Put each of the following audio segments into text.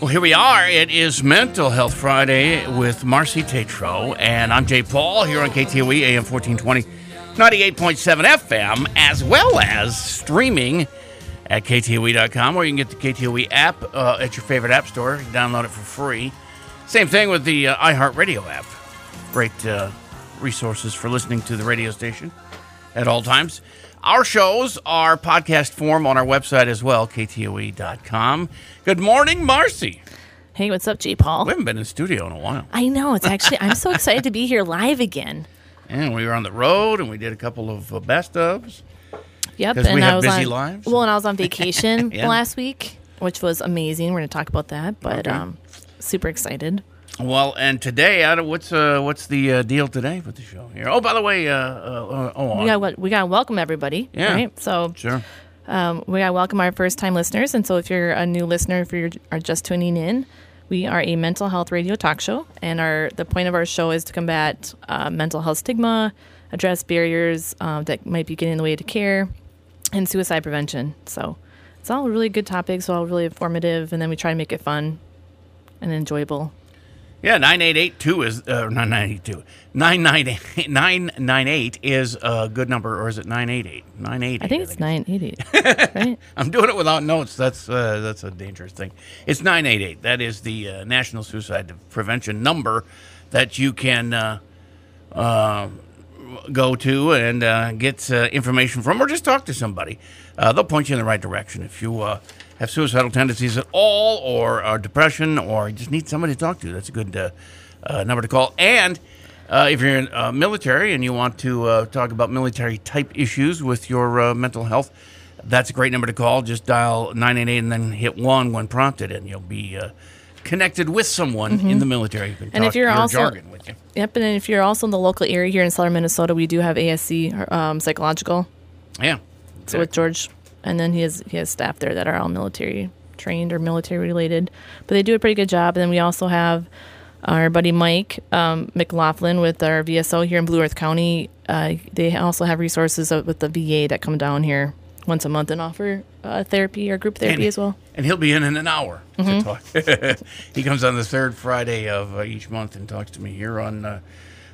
Well, here we are. It is Mental Health Friday with Marcy Tatro, and I'm Jay Paul here on KTOE AM 1420, 98.7 FM, as well as streaming at KTOE.com, or you can get the KTOE app uh, at your favorite app store. You download it for free. Same thing with the uh, iHeartRadio app. Great uh, resources for listening to the radio station at all times. Our shows are podcast form on our website as well, ktoe.com. Good morning, Marcy. Hey, what's up, J. Paul? We haven't been in studio in a while. I know it's actually. I'm so excited to be here live again. And we were on the road and we did a couple of uh, best ofs. Yep, 'Cause we and have I was busy on, lives. Well, and I was on vacation Yeah. last week, which was amazing. We're going to talk about that, but Okay. um, super excited. Well, and today, I don't- what's uh, what's the uh, deal today with the show here? Oh, by the way, uh, uh, oh, We got we got to welcome everybody. Yeah. Right. So sure. um, we got to welcome our first time listeners, and so if you're a new listener, if you are just tuning in. We are a mental health radio talk show, and our the point of our show is to combat uh, mental health stigma, address barriers uh, that might be getting in the way to care, and suicide prevention. So it's all really good topics, all really informative, and then we try to make it fun and enjoyable. Yeah, 9882 is, uh, not 982, 998 998 is a good number, or is it 988? 988. I think it's nine eight eight, right? I'm doing it without notes. That's uh, that's a dangerous thing. It's 988. That is the uh, National Suicide Prevention number that you can uh, uh, go to and uh, get uh, information from, or just talk to somebody. Uh, they'll point you in the right direction if you uh, have suicidal tendencies at all, or uh, depression, or you just need somebody to talk to. That's a good uh, uh, number to call. And uh, if you're in uh, military and you want to uh, talk about military type issues with your uh, mental health, that's a great number to call. Just dial 988 and then hit 1 when prompted, and you'll be uh, connected with someone in the military Mm-hmm. And if you're your also- jargon with you. Yep, and if you're also in the local area here in Southern Minnesota, we do have ASC um, psychological. Yeah. So with George, and then he has he has staff there that are all military trained or military related, but they do a pretty good job. And then we also have our buddy Mike um, McLaughlin with our VSO here in Blue Earth County. Uh, they also have resources with the VA that come down here once a month and offer uh, therapy or group therapy And- as well. And he'll be in in an hour Mm-hmm. to talk. he comes on the third Friday of uh, each month and talks to me here on uh,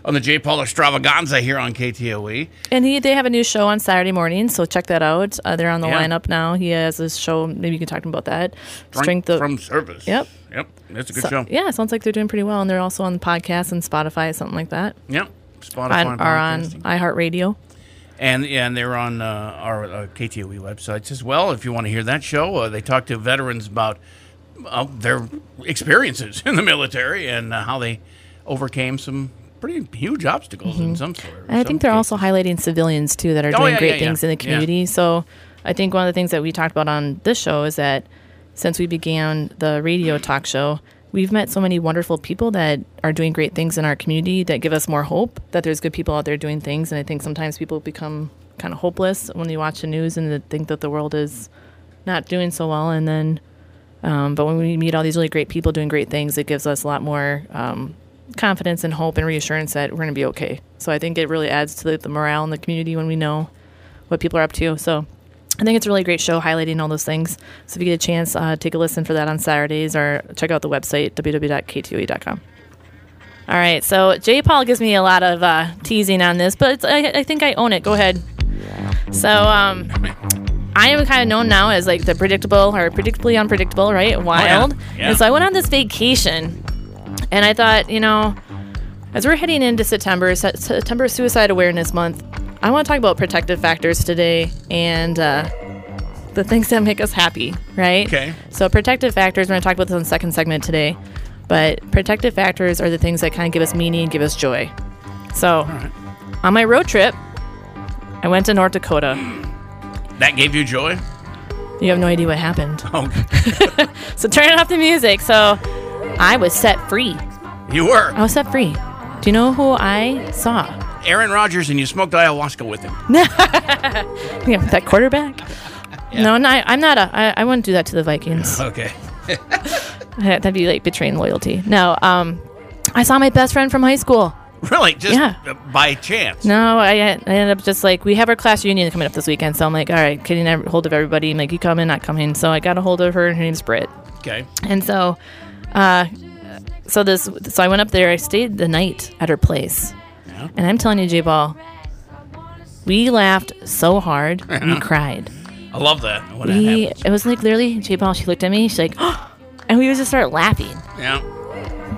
on the J. Paul Extravaganza here on KTOE. And he they have a new show on Saturday morning, so check that out. Uh, they're on the Yeah. lineup now. He has this show. Maybe you can talk to him about that. Strength from service. Yep. Yep. That's a good So- show. Yeah, sounds like they're doing pretty well, and they're also on the podcast and Spotify, something like that. Yep. Spotify On, are on iHeartRadio. And and they're on uh, our uh, KTOE websites as well. If you want to hear that show, uh, they talk to veterans about uh, their experiences in the military and uh, how they overcame some pretty huge obstacles in some sort. Mm-hmm. And I think they're also highlighting civilians too that are Oh, doing yeah, great yeah, yeah. things in the Yeah. community. So I think one of the things that we talked about on this show is that since we began the radio talk show, we've met so many wonderful people that are doing great things in our community that give us more hope that there's good people out there doing things. And I think sometimes people become kind of hopeless when you watch the news and they think that the world is not doing so well. And then, um, but when we meet all these really great people doing great things, it gives us a lot more um, confidence and hope and reassurance that we're going to be okay. So I think it really adds to the, the morale in the community when we know what people are up to. So I think it's a really great show highlighting all those things. So if you get a chance, uh, take a listen for that on Saturdays or check out the website, www.ktoe.com. All right, so J. Paul gives me a lot of uh, teasing on this, but it's, I, I think I own it. Go ahead. So um, I am kind of known now as like the predictable or predictably unpredictable, right? Wild. Yeah. And so I went on this vacation, and I thought, you know, as we're heading into September, September Suicide Awareness Month, I want to talk about protective factors today and uh, the things that make us happy, right? Okay. So protective factors, we're going to talk about this in the second segment today. But protective factors are the things that kind of give us meaning, and give us joy. So on my road trip, I went to North Dakota. That gave you joy? You have no idea what happened. Oh, So turn off the music. So I was set free. you were. I was set free. Do you know who I saw? Aaron Rodgers and you smoked ayahuasca with him. Yeah, that quarterback. No, not, I'm not a. I, I wouldn't do that to the Vikings. Okay. That'd be like betraying loyalty. No, um, I saw my best friend from high school. Really? Just Yeah. uh, by chance? No, I, I ended up just like we have our class reunion coming up this weekend, so I'm like, all right, getting a hold of everybody. I'm like, you coming, not coming. So I got a hold of her, and her name's Britt. Okay. And so, uh, so this, so I went up there. I stayed the night at her place, Yeah. and I'm telling you, J Paul, we laughed so hard, we cried. I love that. When that We, it was like literally, J Paul. She looked at me, she's like, and we just start laughing. Yeah.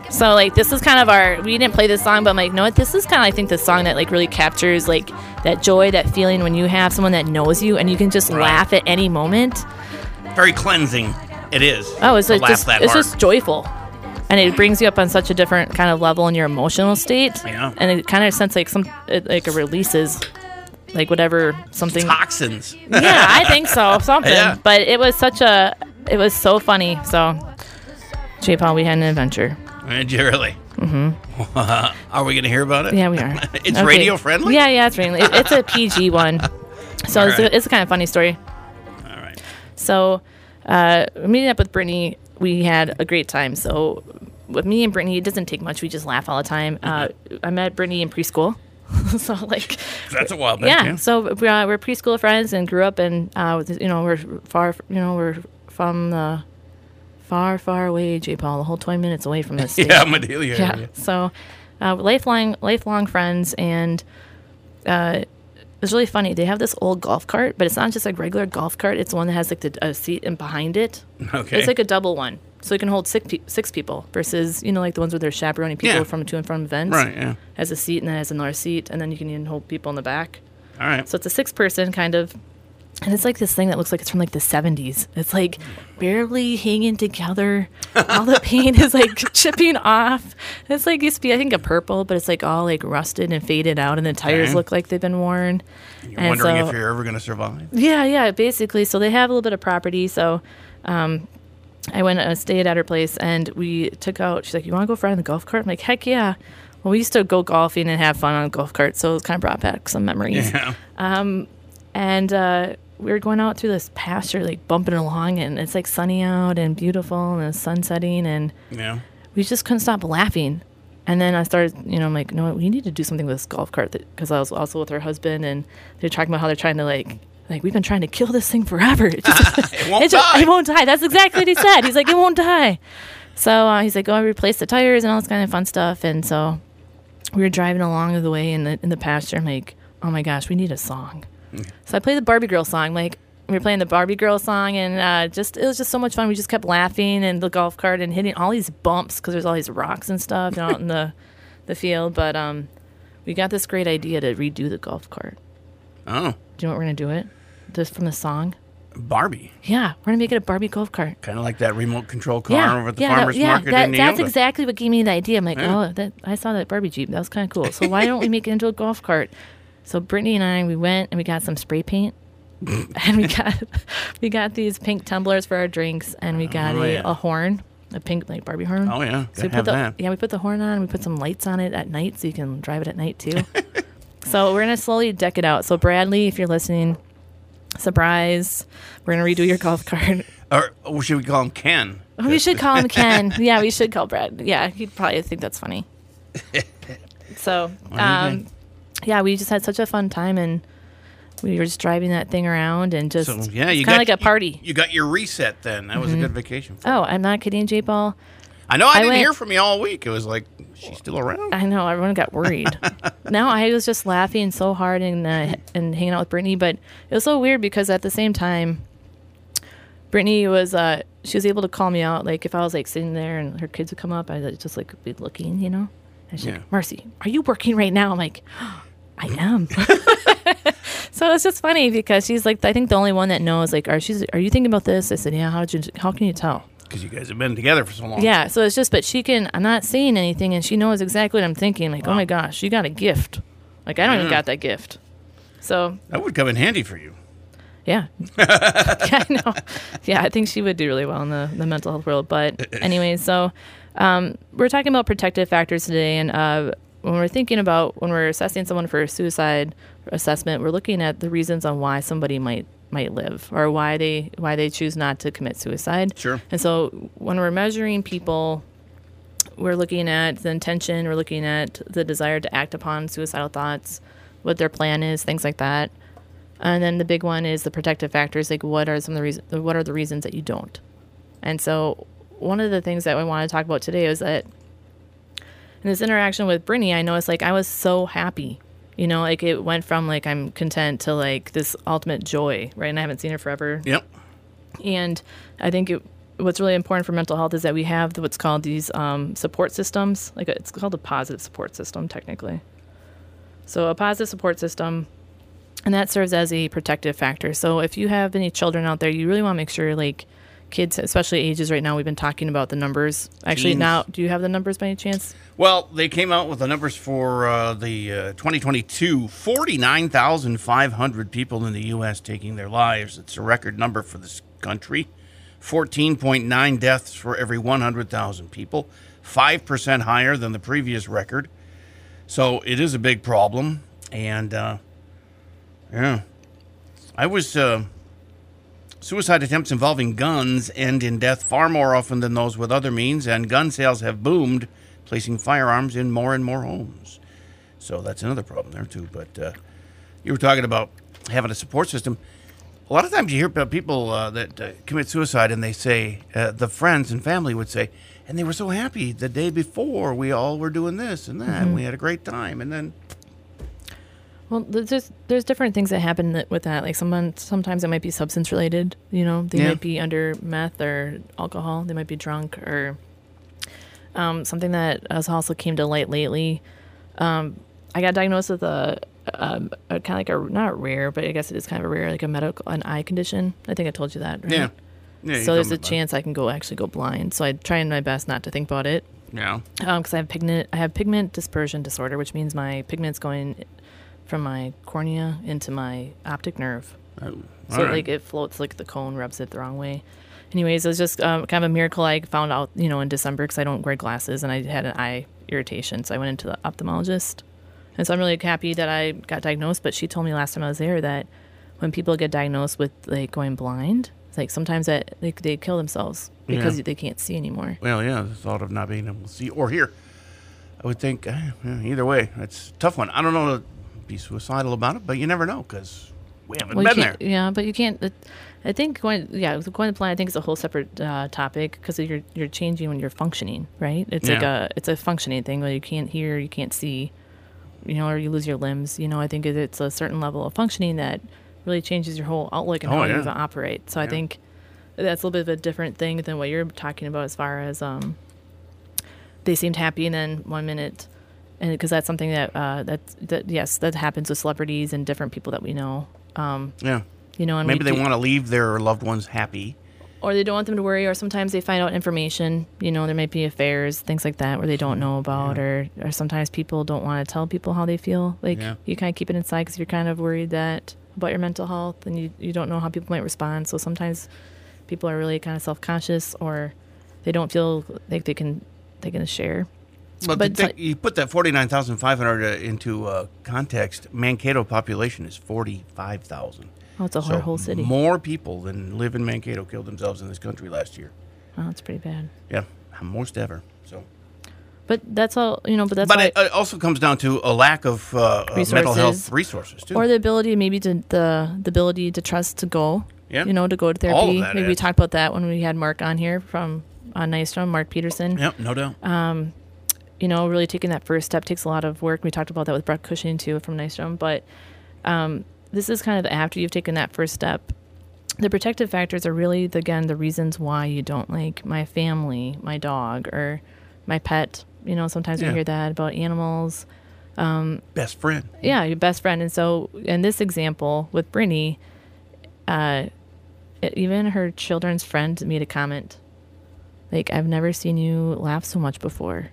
So like this is kind of our we didn't play this song, but I'm like, no, what this is kind of I think the song that like really captures like that joy, that feeling when you have someone that knows you and you can just Right. laugh at any moment. Very cleansing. It is. Oh, it's like just it's hard. just joyful. And it brings you up on such a different kind of level in your emotional state. Yeah. And it kind of sense like some it, like it releases like whatever something toxins. Yeah, I think so. Something. Yeah. But it was such a it was so funny. So J Paul, we had an adventure. Did you really? Mm-hmm. Are we going to hear about it? Yeah, we are. It's Okay. radio friendly? Yeah, yeah, it's friendly. It's a PG one. So it's, Alright. a, it's a kind of funny story. All right. So, uh, meeting up with Brittany, we had a great time. So, with me and Brittany, it doesn't take much. We just laugh all the time. Uh, I met Brittany in preschool. so, like, That's a while back. yeah. Yeah. So, we're, uh, we're preschool friends and grew up and, uh, you know, we're far, you know, we're from the far, far away, J. Paul, the whole 20 minutes away from this. Yeah, Madelia. yeah. area. So, uh, lifelong lifelong friends, and uh, it's really funny. They have this old golf cart, but it's not just like regular golf cart. It's one that has like the a seat and behind it. Okay. It's like a double one, so you can hold six pe- six people versus you know like the ones where they're chaperoning people Yeah. from to and from events. right. Yeah. Has a seat and then has another seat, and then you can even hold people in the back. All right. So it's a six person kind of. And it's like this thing that looks like it's from like the 70s. It's like barely hanging together. all the paint is like chipping off. It's like used to be, I think, a purple, but it's like all like rusted and faded out, and the tires Okay. look like they've been worn. You're and wondering so- if you're ever going to survive. Yeah, yeah, basically. So they have a little bit of property. So um, I went and stayed at her place, and we took out. She's like, "You want to go ride on the golf cart?" I'm like, "Heck yeah!" Well, we used to go golfing and have fun on a golf cart, so it kind of brought back some memories Yeah. Um, and uh, we were going out through this pasture, like bumping along, and it's like sunny out and beautiful, and the sun setting, and Yeah. we just couldn't stop laughing. And then I started, you know, I'm like, no, we need to do something with this golf cart because I was also with her husband, and they're talking about how they're trying to like, like we've been trying to kill this thing forever. It, just, It won't it just- die. it won't die. That's exactly what he said. He's like, it won't die. So uh, he's like, go and replace the tires and all this kind of fun stuff. And so we were driving along the way in the in the pasture. I'm like, oh my gosh, we need a song. So I played the Barbie Girl song. Like we were playing the Barbie Girl song, and uh, just it was just so much fun. We just kept laughing and the golf cart and hitting all these bumps because there's all these rocks and stuff out in the the field. But um, we got this great idea to redo the golf cart. Oh, Do you know what we're gonna do it? This from the song. Barbie. Yeah, we're gonna make it a Barbie golf cart. Kind of like that remote control car Yeah, over at the yeah, that- farmer's yeah, market that- that's exactly what gave me the idea. I'm like, Yeah. oh, that I saw that Barbie Jeep. That was kind of cool. So why don't we make it into a golf cart? So Brittany and I, we went and we got some spray paint, and we got we got these pink tumblers for our drinks, and we got Oh, a, yeah. a horn, a pink like Barbie horn. Oh, yeah. So we put the that. yeah we put the horn on. We put some lights on it at night so you can drive it at night too. so we're gonna slowly deck it out. So Bradley, if you're listening, surprise, we're gonna redo your golf cart. Or or should we call him Ken? We should call him Ken. Yeah, we should call Brad. Yeah, he'd probably think that's funny. So, um? Yeah, we just had such a fun time, and we were just driving that thing around and just So yeah, you kind got of like a party. Mm-hmm. You, you got your reset then. That was a good vacation. For oh, I'm not kidding, J Paul. I know I, I didn't went- hear from you all week. It was like she's still around. I know everyone got worried. now I was just laughing so hard and uh, and hanging out with Brittany, but it was so weird because at the same time, Brittany was uh, she was able to call me out. Like if I was like sitting there and her kids would come up, I'd just like be looking, you know. And she's Yeah. like, "Marcy, are you working right now?" I'm like, "I am." so it's just funny because she's like, I think the only one that knows. Like, are she's are you thinking about this? I said, "Yeah." How did you? How can you tell? Because you guys have been together for so long. Yeah, so it's just, but she can. I'm not saying anything, and she knows exactly what I'm thinking. Like, oh my gosh, you got a gift. Like, I don't even got that gift. So That would come in handy for you. yeah, yeah, I know. Yeah, I think she would do really well in the the mental health world. But anyways, so um, we're talking about protective factors today, and uh, when we're thinking about when we're assessing someone for a suicide assessment, we're looking at the reasons on why somebody might might live or why they why they choose not to commit suicide. Sure. And so when we're measuring people, we're looking at the intention, we're looking at the desire to act upon suicidal thoughts, what their plan is, things like that. And then the big one is the protective factors, like what are some of the reasons what are the reasons that you don't. And so one of the things that we want to talk about today is that in this interaction with Brittany, I noticed like I was so happy. You know, like it went from like I'm content to like this ultimate joy, right? And I haven't seen her forever. Yep. And I think it, what's really important for mental health is that we have what's called these um, support systems. Like it's called a positive support system, technically. So a positive support system, and that serves as a protective factor. So if you have any children out there, you really want to make sure like kids, especially ages right now, we've been talking about the numbers. Actually, Teens. now, do you have the numbers by any chance? Well, they came out with the numbers for uh, the uh, 2022 49,500 people in the U.S. taking their lives. It's a record number for this country. 14.9 deaths for every 100,000 people, 5% higher than the previous record. So it is a big problem. And uh, yeah, I was. Uh, Suicide attempts involving guns end in death far more often than those with other means, and gun sales have boomed, placing firearms in more and more homes. So that's another problem there, too. But uh, you were talking about having a support system. A lot of times you hear about people uh, that uh, commit suicide, and they say, uh, the friends and family would say, and they were so happy the day before we all were doing this and that, and we had a great time. And then, Well, there's just, there's different things that happen that, with that. Like someone sometimes it might be substance related. You know, they Yeah. might be under meth or alcohol. They might be drunk or um, something that has also came to light lately. Um, I got diagnosed with a, um a kind of like a not rare, but I guess it is kind of a rare, like a medical an eye condition. I think I told you that. Right? yeah. yeah So there's a about it. chance I can go actually go blind. So I try my best not to think about it Yeah. because I have pigment I have pigment dispersion disorder, which means my pigment's going from my cornea into my optic nerve. Oh, So right. like it floats like the cone rubs it the wrong way. Anyways, it was just um, kind of a miracle I found out, you know, in December because I don't wear glasses and I had an eye irritation, so I went into the ophthalmologist. And so I'm really happy that I got diagnosed. But she told me last time I was there that when people get diagnosed with like going blind, like sometimes that like they kill themselves because Yeah. they can't see anymore. Well, yeah, the thought of not being able to see or hear. I would think, eh, either way, it's a tough one. I don't know be suicidal about it, but you never know because we haven't Well, been there. Yeah, but you can't. It, I think going, yeah, going to plan. I think is a whole separate uh, topic because you're you're changing when you're functioning, right? It's like a it's a functioning thing where you can't hear, you can't see, you know, or you lose your limbs. You know, I think it's a certain level of functioning that really changes your whole outlook and Oh, how yeah. you operate. So I think that's a little bit of a different thing than what you're talking about as far as um, they seemed happy and then one minute and because that's something that uh that that yes that happens with celebrities and different people that we know um Yeah. you know and Maybe they do- want to leave their loved ones happy. or they don't want them to worry or sometimes they find out information you know there might be affairs things like that where they don't know about or or sometimes people don't want to tell people how they feel like Yeah. you kind of keep it inside because you're kind of worried that about your mental health and you, you don't know how people might respond so sometimes people are really kind of self-conscious or they don't feel like they can they can share But, But think- you put that 49,500 uh, into uh, context, Mankato population is 45,000. oh it's a whole, whole city More people than live in Mankato killed themselves in this country last year. oh it's pretty bad Yeah, most ever. So, but that's all you know but that's but it, it also comes down to a lack of uh, uh, mental health resources too. or the ability maybe to the the ability to trust to go Yeah. you know to go to therapy maybe we talked about that when we had mark on here from on Nystrom, mark peterson Yep, no doubt. You know really taking that first step takes a lot of work we talked about that with brett cushing too from Nystrom. but um, this is kind of after you've taken that first step the protective factors are really the, again the reasons why you don't like my family my dog or my pet you know sometimes Yeah. we hear that about animals Best friend. yeah, your best friend. And so, in this example with Brittany, uh, even her children's friend made a comment, like, "I've never seen you laugh so much before,"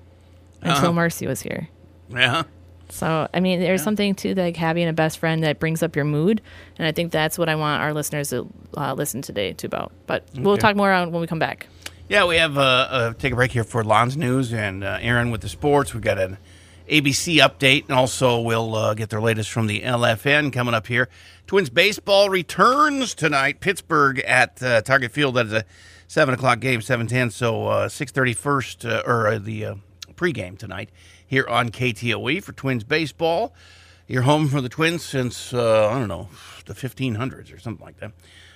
until Uh-huh. Marcy was here. Yeah. So, I mean, there's something to like having a best friend that brings up your mood, and I think that's what I want our listeners to uh, listen today to about. But we'll Okay. talk more on when we come back. Yeah, we have uh, uh, take a break here for Lon's news and uh, Aaron with the sports. We've got an ABC update, and also we'll uh, get their latest from the LFN coming up here. Twins baseball returns tonight. Pittsburgh at uh, Target Field. That is a seven o'clock game, seven ten. So uh, six thirty first uh, or the uh, pregame tonight here on KTOE for Twins baseball. You're home for the Twins since uh, I don't know the 1500s or something like that.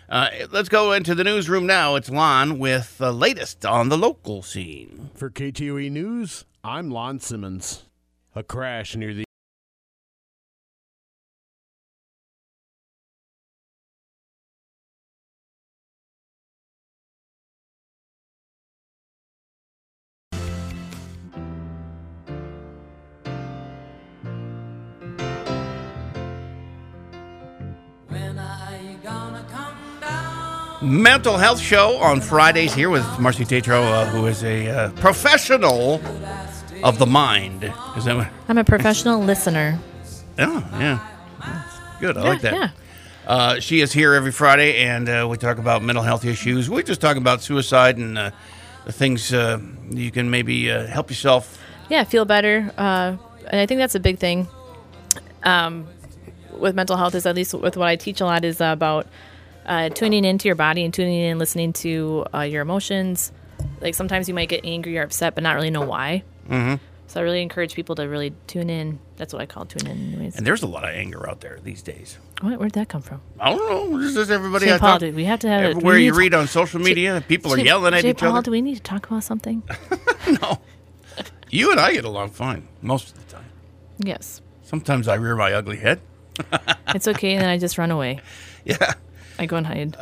Uh, let's go into the newsroom now. It's Lon with the latest on the local scene. For KTOE News, I'm Lon Simmons. A crash near the Mental health show on Fridays here with Marcy Tatro, uh, who is a uh, professional of the mind. Is that what? I'm a professional listener. Oh, yeah. That's good. I Yeah, like that. yeah. Uh, she is here every Friday, and uh, we talk about mental health issues. We just talk about suicide and uh, the things uh, you can maybe uh, help yourself. Yeah, feel better. Uh, and I think that's a big thing um, with mental health, is at least with what I teach a lot, is about uh, tuning into your body and tuning in listening to uh, your emotions. Like sometimes you might get angry or upset, but not really know why. Mm-hmm. So I really encourage people to really tune in. That's what I call tune in, anyways. And there's a lot of anger out there these days. What, where'd that come from? I don't know. This is everybody St. Paul, dude, we have to have. Everywhere you read on social media, people are J- yelling at each Paul, other. do we need to talk about something? no. You and I get along fine most of the time. yes. Sometimes I rear my ugly head. It's okay, and then I just run away. Yeah. I go and hide.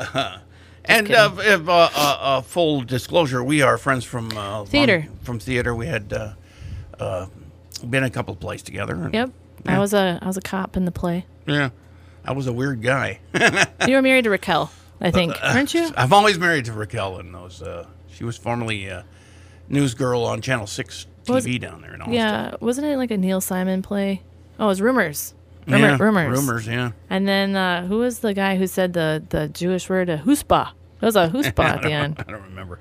And uh, if, uh, uh, uh, full disclosure, we are friends from uh, Theater. long- from theater. We had uh, uh, been a couple of plays together. and- Yep. I was a I was a cop in the play. Yeah. I was a weird guy. You were married to Raquel, I think, weren't you? I'm always married to Raquel and those. Uh, she was formerly a news girl on Channel Six What was TV down there in Austin. Yeah, wasn't it like a Neil Simon play? Oh, it was Rumors. Rumor, Yeah, rumors. Rumors. Yeah. And then uh, who was the guy who said the the Jewish word a chutzpah? It was a chutzpah at the end. I don't remember.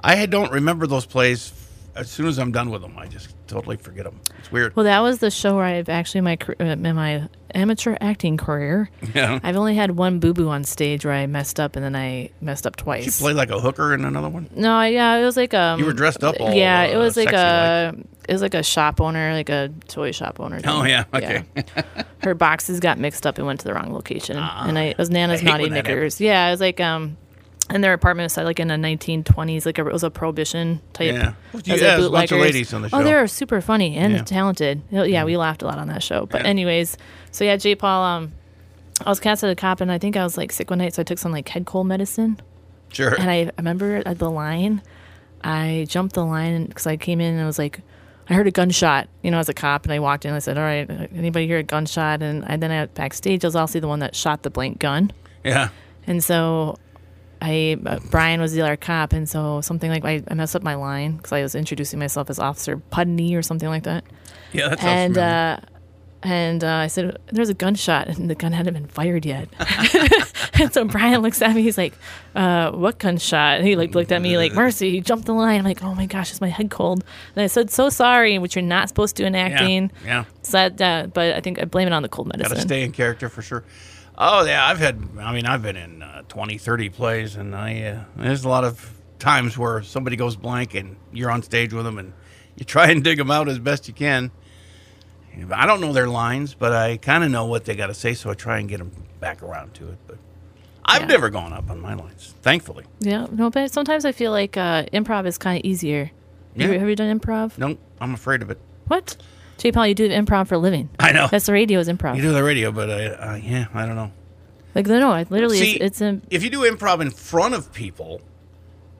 I don't remember those plays. As soon as I'm done with them, I just totally forget them. It's weird. Well, that was the show where I've actually my uh, in my amateur acting career. yeah. I've only had one boo boo on stage where I messed up and then I messed up twice. You play like a hooker in another one. No, yeah, it was like um. You were dressed up all, Yeah, it uh, was like sexy a it was like a shop owner, like a toy shop owner. Oh, yeah, okay. Her boxes got mixed up and went to the wrong location, and I it was Nana's Naughty Knickers. Yeah, it was like um. And their apartment was like in the 1920s, like a, it was a prohibition type. Yeah. it Yeah, like there's a bunch of ladies on the show. Oh, they were super funny and Yeah. talented. Yeah, we laughed a lot on that show. But Yeah. anyways, so yeah, J. Paul. Um, I was cast as a cop, and I think I was like sick one night, so I took some like head cold medicine. Sure. And I, I remember at the line, I jumped the line because I came in and I was like, I heard a gunshot, you know, as a cop, and I walked in. and I said, "All right, anybody hear a gunshot?" And I, then I, backstage, I was also the one that shot the blank gun, yeah. and so I uh, Brian was the other cop, and so something like I, I messed up my line because I was introducing myself as Officer Pudney or something like that, Yeah. That and uh, and uh, I said, "There's a gunshot," and the gun hadn't been fired yet. and so Brian looks at me. He's like, uh, "What gunshot?" And he like looked at me like, "Mercy!" He jumped the line. I'm like, "Oh my gosh, is my head cold?" And I said, "So sorry," which you're not supposed to in acting. Yeah. So that, uh, but I think I blame it on the cold medicine. Got to stay in character for sure. Oh, yeah. I've had, I mean, I've been in uh, 20, 30 plays, and I, uh, there's a lot of times where somebody goes blank and you're on stage with them and you try and dig them out as best you can. I don't know their lines, but I kind of know what they got to say, so I try and get them back around to it. But I've Yeah. never gone up on my lines, thankfully. Yeah, no, but sometimes I feel like uh, improv is kind of easier. Have, you, have you done improv? Nope, I'm afraid of it. What? J. Paul, you do improv for a living. I know. That's the radio is improv. You do the radio, but I, uh, yeah, I don't know. like no, no, I literally, See, it's, it's a if you do improv in front of people,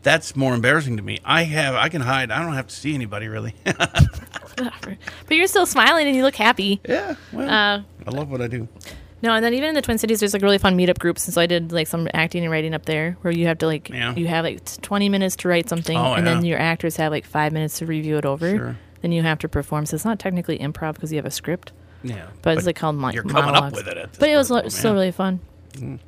that's more embarrassing to me. I have, I can hide. I don't have to see anybody really. But you're still smiling and you look happy. yeah, well, Uh, I love what I do. no, and then even in the Twin Cities, there's like really fun meetup groups. And so I did like some acting and writing up there, where you have to like Yeah. you have like 20 minutes to write something, Oh, and then your actors have like five minutes to review it over. Sure. Then you have to perform. So it's not technically improv because you have a script, Yeah, but, it's like called mo- you're coming monologues. up with it. But it was point, still man. really fun.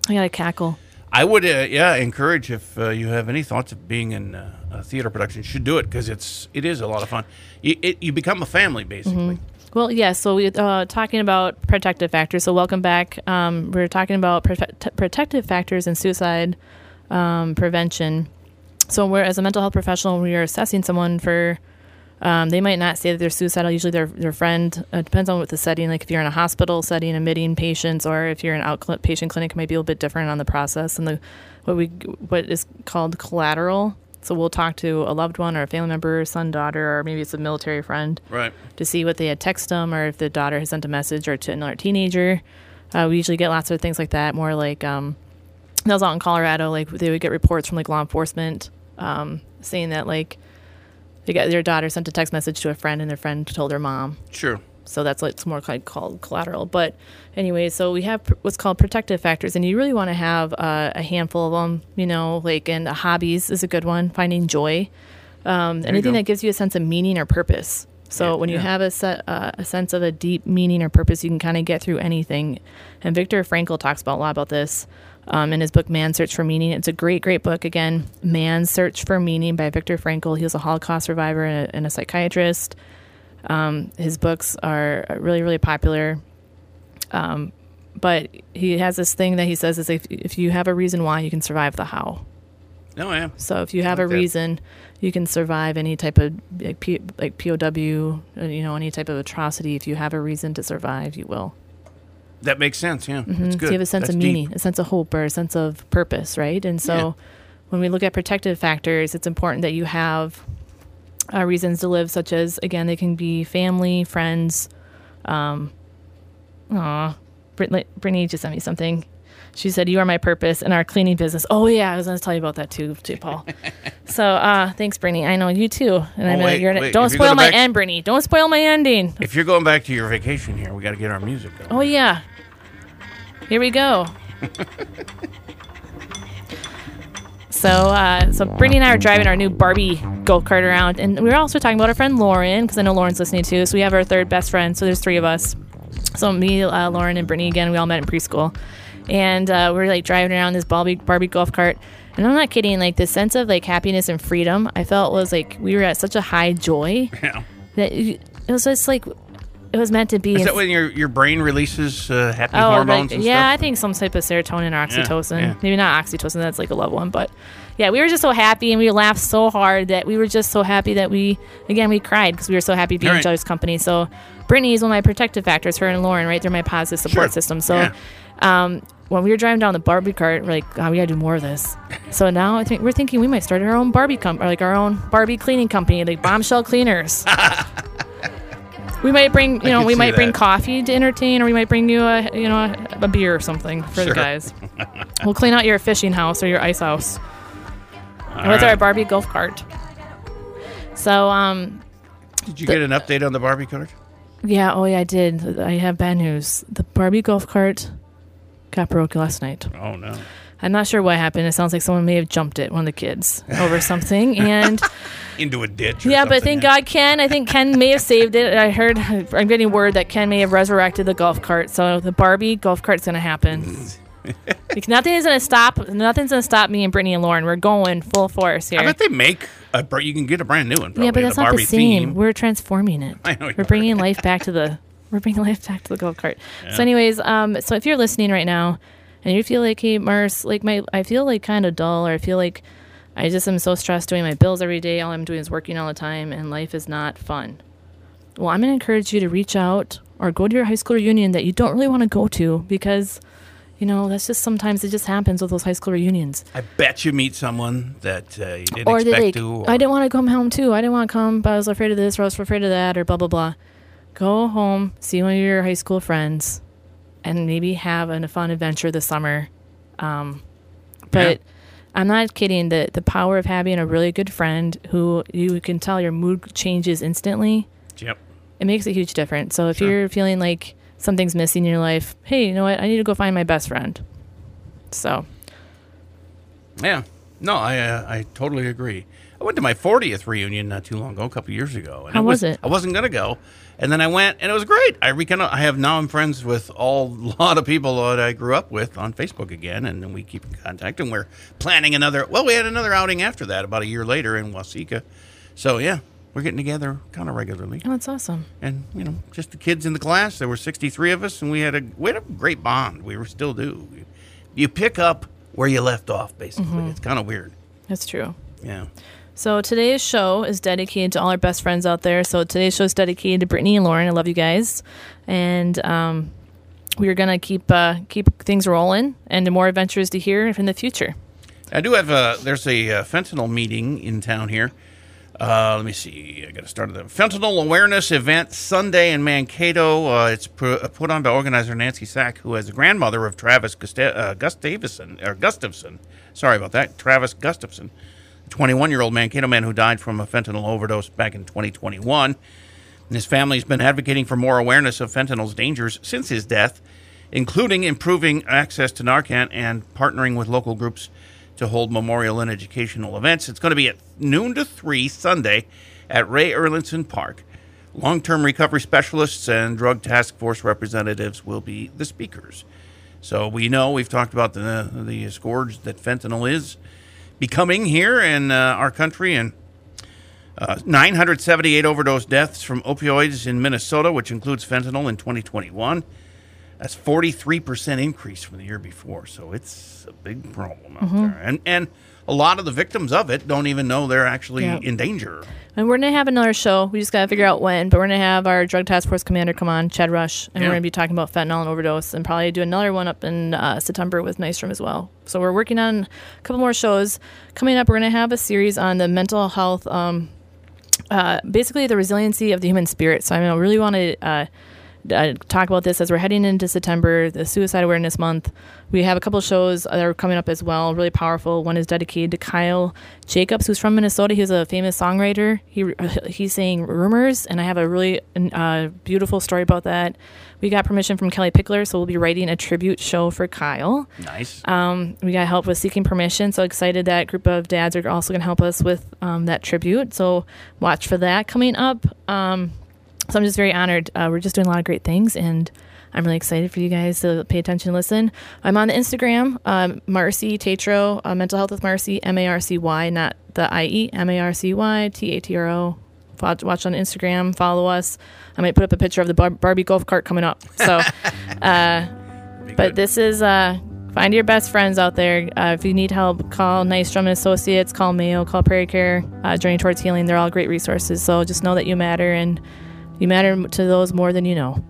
I got to cackle. I would, uh, yeah, encourage if uh, you have any thoughts of being in uh, a theater production, you should do it because it's it is a lot of fun. You, it, you become a family basically. Well, yeah. So we uh, talking about protective factors. So welcome back. Um, we're talking about prote- protective factors in suicide um, prevention. So we're as a mental health professional, we are assessing someone for. Um, they might not say that they're suicidal. Usually, their their friend uh, depends on what the setting. Like if you're in a hospital setting, admitting patients, or if you're in an outpatient clinic, it might be a little bit different on the process and the what we what is called collateral. So we'll talk to a loved one or a family member, son, daughter, or maybe it's a military friend Right. to see what they had texted them or if the daughter has sent a message or to another teenager. Uh, we usually get lots of things like that. More like um, that was out in Colorado. Like they would get reports from like law enforcement um, saying that like they got their daughter sent a text message to a friend and their friend told their mom. Sure. So that's like it's more like called collateral. But anyway, so we have what's called protective factors, and you really want to have uh, a handful of them. You know, like and hobbies is a good one. Finding joy, um, anything that gives you a sense of meaning or purpose. So Yeah, when you yeah. have a set, uh, a sense of a deep meaning or purpose, you can kind of get through anything. And Viktor Frankl talks about a lot about this um, in his book "Man's Search for Meaning." It's a great, great book. Again, "Man's Search for Meaning" by Viktor Frankl. He was a Holocaust survivor and a, and a psychiatrist. Um, his books are really, really popular. Um, but he has this thing that he says is if, if you have a reason why, you can survive the how. No, oh am. So if you have like a that. reason, you can survive any type of like, P, like POW, uh, you know, any type of atrocity. If you have a reason to survive, you will. That makes sense. Yeah. Mhm. good. So you have a sense That's of deep. meaning, a sense of hope, or a sense of purpose, right? And so Yeah. when we look at protective factors, it's important that you have uh, reasons to live, such as, again, they can be family, friends. Um, aw, Brit- Brittany just sent me something. She said, "You are my purpose in our cleaning business." Oh yeah, I was going to tell you about that too, too, Paul. so, uh, thanks, Brittany. I know you too, and I'm Oh, gonna, wait, you're wait, don't if spoil my back- end, Brittany. Don't spoil my ending. If you're going back to your vacation here, we got to get our music going. Oh yeah. Here we go. so uh, so Brittany and I are driving our new Barbie go kart around, and we were also talking about our friend Lauren because I know Lauren's listening too. So we have our third best friend. So there's three of us. So me, uh, Lauren, and Brittany again. We all met in preschool, and uh, we are like driving around this Barbie Barbie golf cart. And I'm not kidding. Like the sense of like happiness and freedom, I felt was like we were at such a high joy Yeah. that it was just like it was meant to be. Is that when your your brain releases uh, happy Oh, hormones like, and yeah, I think some type of serotonin or oxytocin. yeah. Maybe not oxytocin. That's like a love one, but yeah, we were just so happy and we laughed so hard that we were just so happy that we again we cried because we were so happy being Right. each other's company. So Brittany is one of my protective factors. Her and Lauren, right? They're my positive support Sure. system. So. Yeah. Um, when we were driving down the Barbie cart, we're like, God, we gotta do more of this. So now I think we're thinking we might start our own Barbie or like our own Barbie cleaning company, like Bombshell Cleaners. we might bring, you know, we see might bring that. coffee to entertain, or we might bring you a, you know, a, a beer or something for the Sure. guys. we'll clean out your fishing house or your ice house All with right. our Barbie golf cart. So, um, Did you get an update on the Barbie cart? yeah, oh yeah, I did. I have bad news. The Barbie golf cart got broke last night. Oh no. I'm not sure what happened. It sounds like someone may have jumped it, one of the kids, over something. And Into a ditch. Or yeah, but thank. God Ken, I think Ken may have saved it. I heard, I'm getting word that Ken may have resurrected the golf cart. So the Barbie golf cart's going to happen. Like, nothing is going to stop. Nothing's to stop me and Brittany and Lauren. We're going full force here. I bet they make a. br- You can get a brand new one. Probably, yeah, but that's not Barbie the same. theme. We're transforming it. I know you We're bringing life back to the. We're bringing life back to the golf cart. So, anyways, um, so if you're listening right now, and you feel like, hey, Mars, like my, I feel like kind of dull, or I feel like I just am so stressed doing my bills every day. All I'm doing is working all the time, and life is not fun. Well, I'm going to encourage you to reach out or go to your high school reunion that you don't really want to go to because, you know, that's just sometimes it just happens with those high school reunions I bet you meet someone that uh, you didn't or they expect like, to. Or, I didn't want to come home too. I didn't want to come, but I was afraid of this or I was afraid of that or blah blah blah. Go home, see one of your high school friends, and maybe have an, a fun adventure this summer. Um, but I'm not kidding. The the power of having a really good friend who you can tell your mood changes instantly. Yep. It makes a huge difference. So if Sure. you're feeling like something's missing in your life, hey, you know what? I need to go find my best friend. So Yeah. No, I uh, I totally agree. I went to my 40th reunion not too long ago, a couple years ago. And How was it? I wasn't gonna go, and then I went, and it was great. I recon- I have now I'm friends with all a lot of people that I grew up with on Facebook again, and then we keep in contact. And we're planning another. Well, we had another outing after that, about a year later in Waseca. So yeah, we're getting together kind of regularly, Oh, that's awesome. and you know, just the kids in the class. There were 63 of us, and we had a we had a great bond. We were still do. You pick up where you left off, basically. Mm-hmm. It's kind of weird. That's true. Yeah. So today's show is dedicated to all our best friends out there. So today's show is dedicated to Brittany and Lauren. I love you guys, and um, we are gonna keep uh, keep things rolling and more adventures to hear in the future. I do have a. There's a uh, fentanyl meeting in town here. Uh, let me see. I got to start the fentanyl awareness event Sunday in Mankato. Uh, it's pu- put on by organizer Nancy Sack, who is the grandmother of Travis Gusta- uh, Gustavson or Gustafson. Sorry about that, Travis Gustafson, 21 year old Mankato man who died from a fentanyl overdose back in 2021. And his family's been advocating for more awareness of fentanyl's dangers since his death, including improving access to Narcan and partnering with local groups to hold memorial and educational events. It's going to be at noon to 3 Sunday at Ray Erlinson Park. Long term recovery specialists and drug task force representatives will be the speakers. So we know we've talked about the, the scourge that fentanyl is becoming here in uh, our country and uh, 978 overdose deaths from opioids in Minnesota, which includes fentanyl in 2021. That's 43% increase from the year before. So it's a big problem out there. And and a lot of the victims of it don't even know they're actually Yeah. in danger. And we're gonna have another show. We just gotta figure out when. But we're gonna have our drug task force commander come on, Chad Rush, and Yeah. we're gonna be talking about fentanyl and overdose, and probably do another one up in uh, September with Nystrom as well. So we're working on a couple more shows coming up. We're gonna have a series on the mental health, um, uh, basically the resiliency of the human spirit. So I mean, I really want to. Uh, uh, talk about this as we're heading into September, the Suicide Awareness Month. We have a couple shows that are coming up as well, really powerful. One is dedicated to Kyle Jacobs, who's from Minnesota. He's a famous songwriter. He he's saying rumors, and I have a really uh, beautiful story about that. We got permission from Kellie Pickler, so we'll be writing a tribute show for Kyle. Nice. Um, we got help with seeking permission. So excited that group of dads are also going to help us with um, that tribute. So watch for that coming up. Um, so I'm just very honored. Uh, we're just doing a lot of great things, and I'm really excited for you guys to pay attention and listen. I'm on the Instagram, um, Marcy Tatro, uh, Mental Health with Marcy, M A R C Y, not the I E, M A R C Y T A T R O. Watch, watch on Instagram, follow us. I might put up a picture of the Bar- Barbie golf cart coming up. So, uh, but this is uh, find your best friends out there. Uh, if you need help, call Nystrom and Associates, call Mayo, call Prairie Care, uh, Journey Towards Healing. They're all great resources. So just know that you matter and you matter to those more than you know.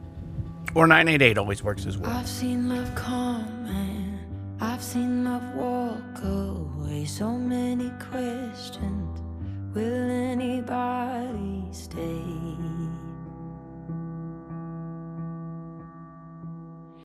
Or 988 always works as well. I've seen love come and I've seen love walk away. So many questions. Will anybody stay?